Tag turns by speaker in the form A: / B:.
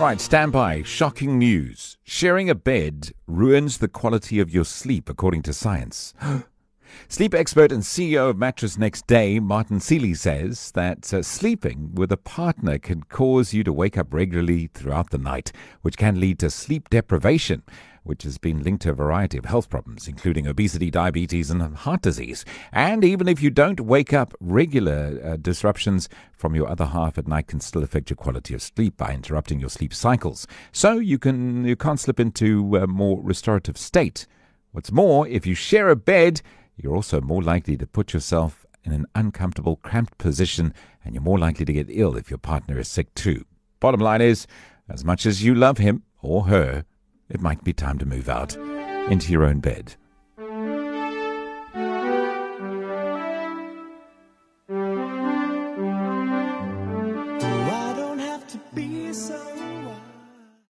A: Right, stand by. Shocking news. Sharing a bed ruins the quality of your sleep, according to science. Sleep expert and CEO of Mattress Next Day, Martin Seeley, says that uh, sleeping with a partner can cause you to wake up regularly throughout the night, which can lead to sleep deprivation, which has been linked to a variety of health problems, including obesity, diabetes, and heart disease. And even if you don't wake up, regular uh, disruptions from your other half at night can still affect your quality of sleep by interrupting your sleep cycles. So you can you can't slip into a more restorative state. What's more, if you share a bed, you're also more likely to put yourself in an uncomfortable, cramped position, and you're more likely to get ill if your partner is sick too. Bottom line is, as much as you love him or her, it might be time to move out into your own bed.
B: So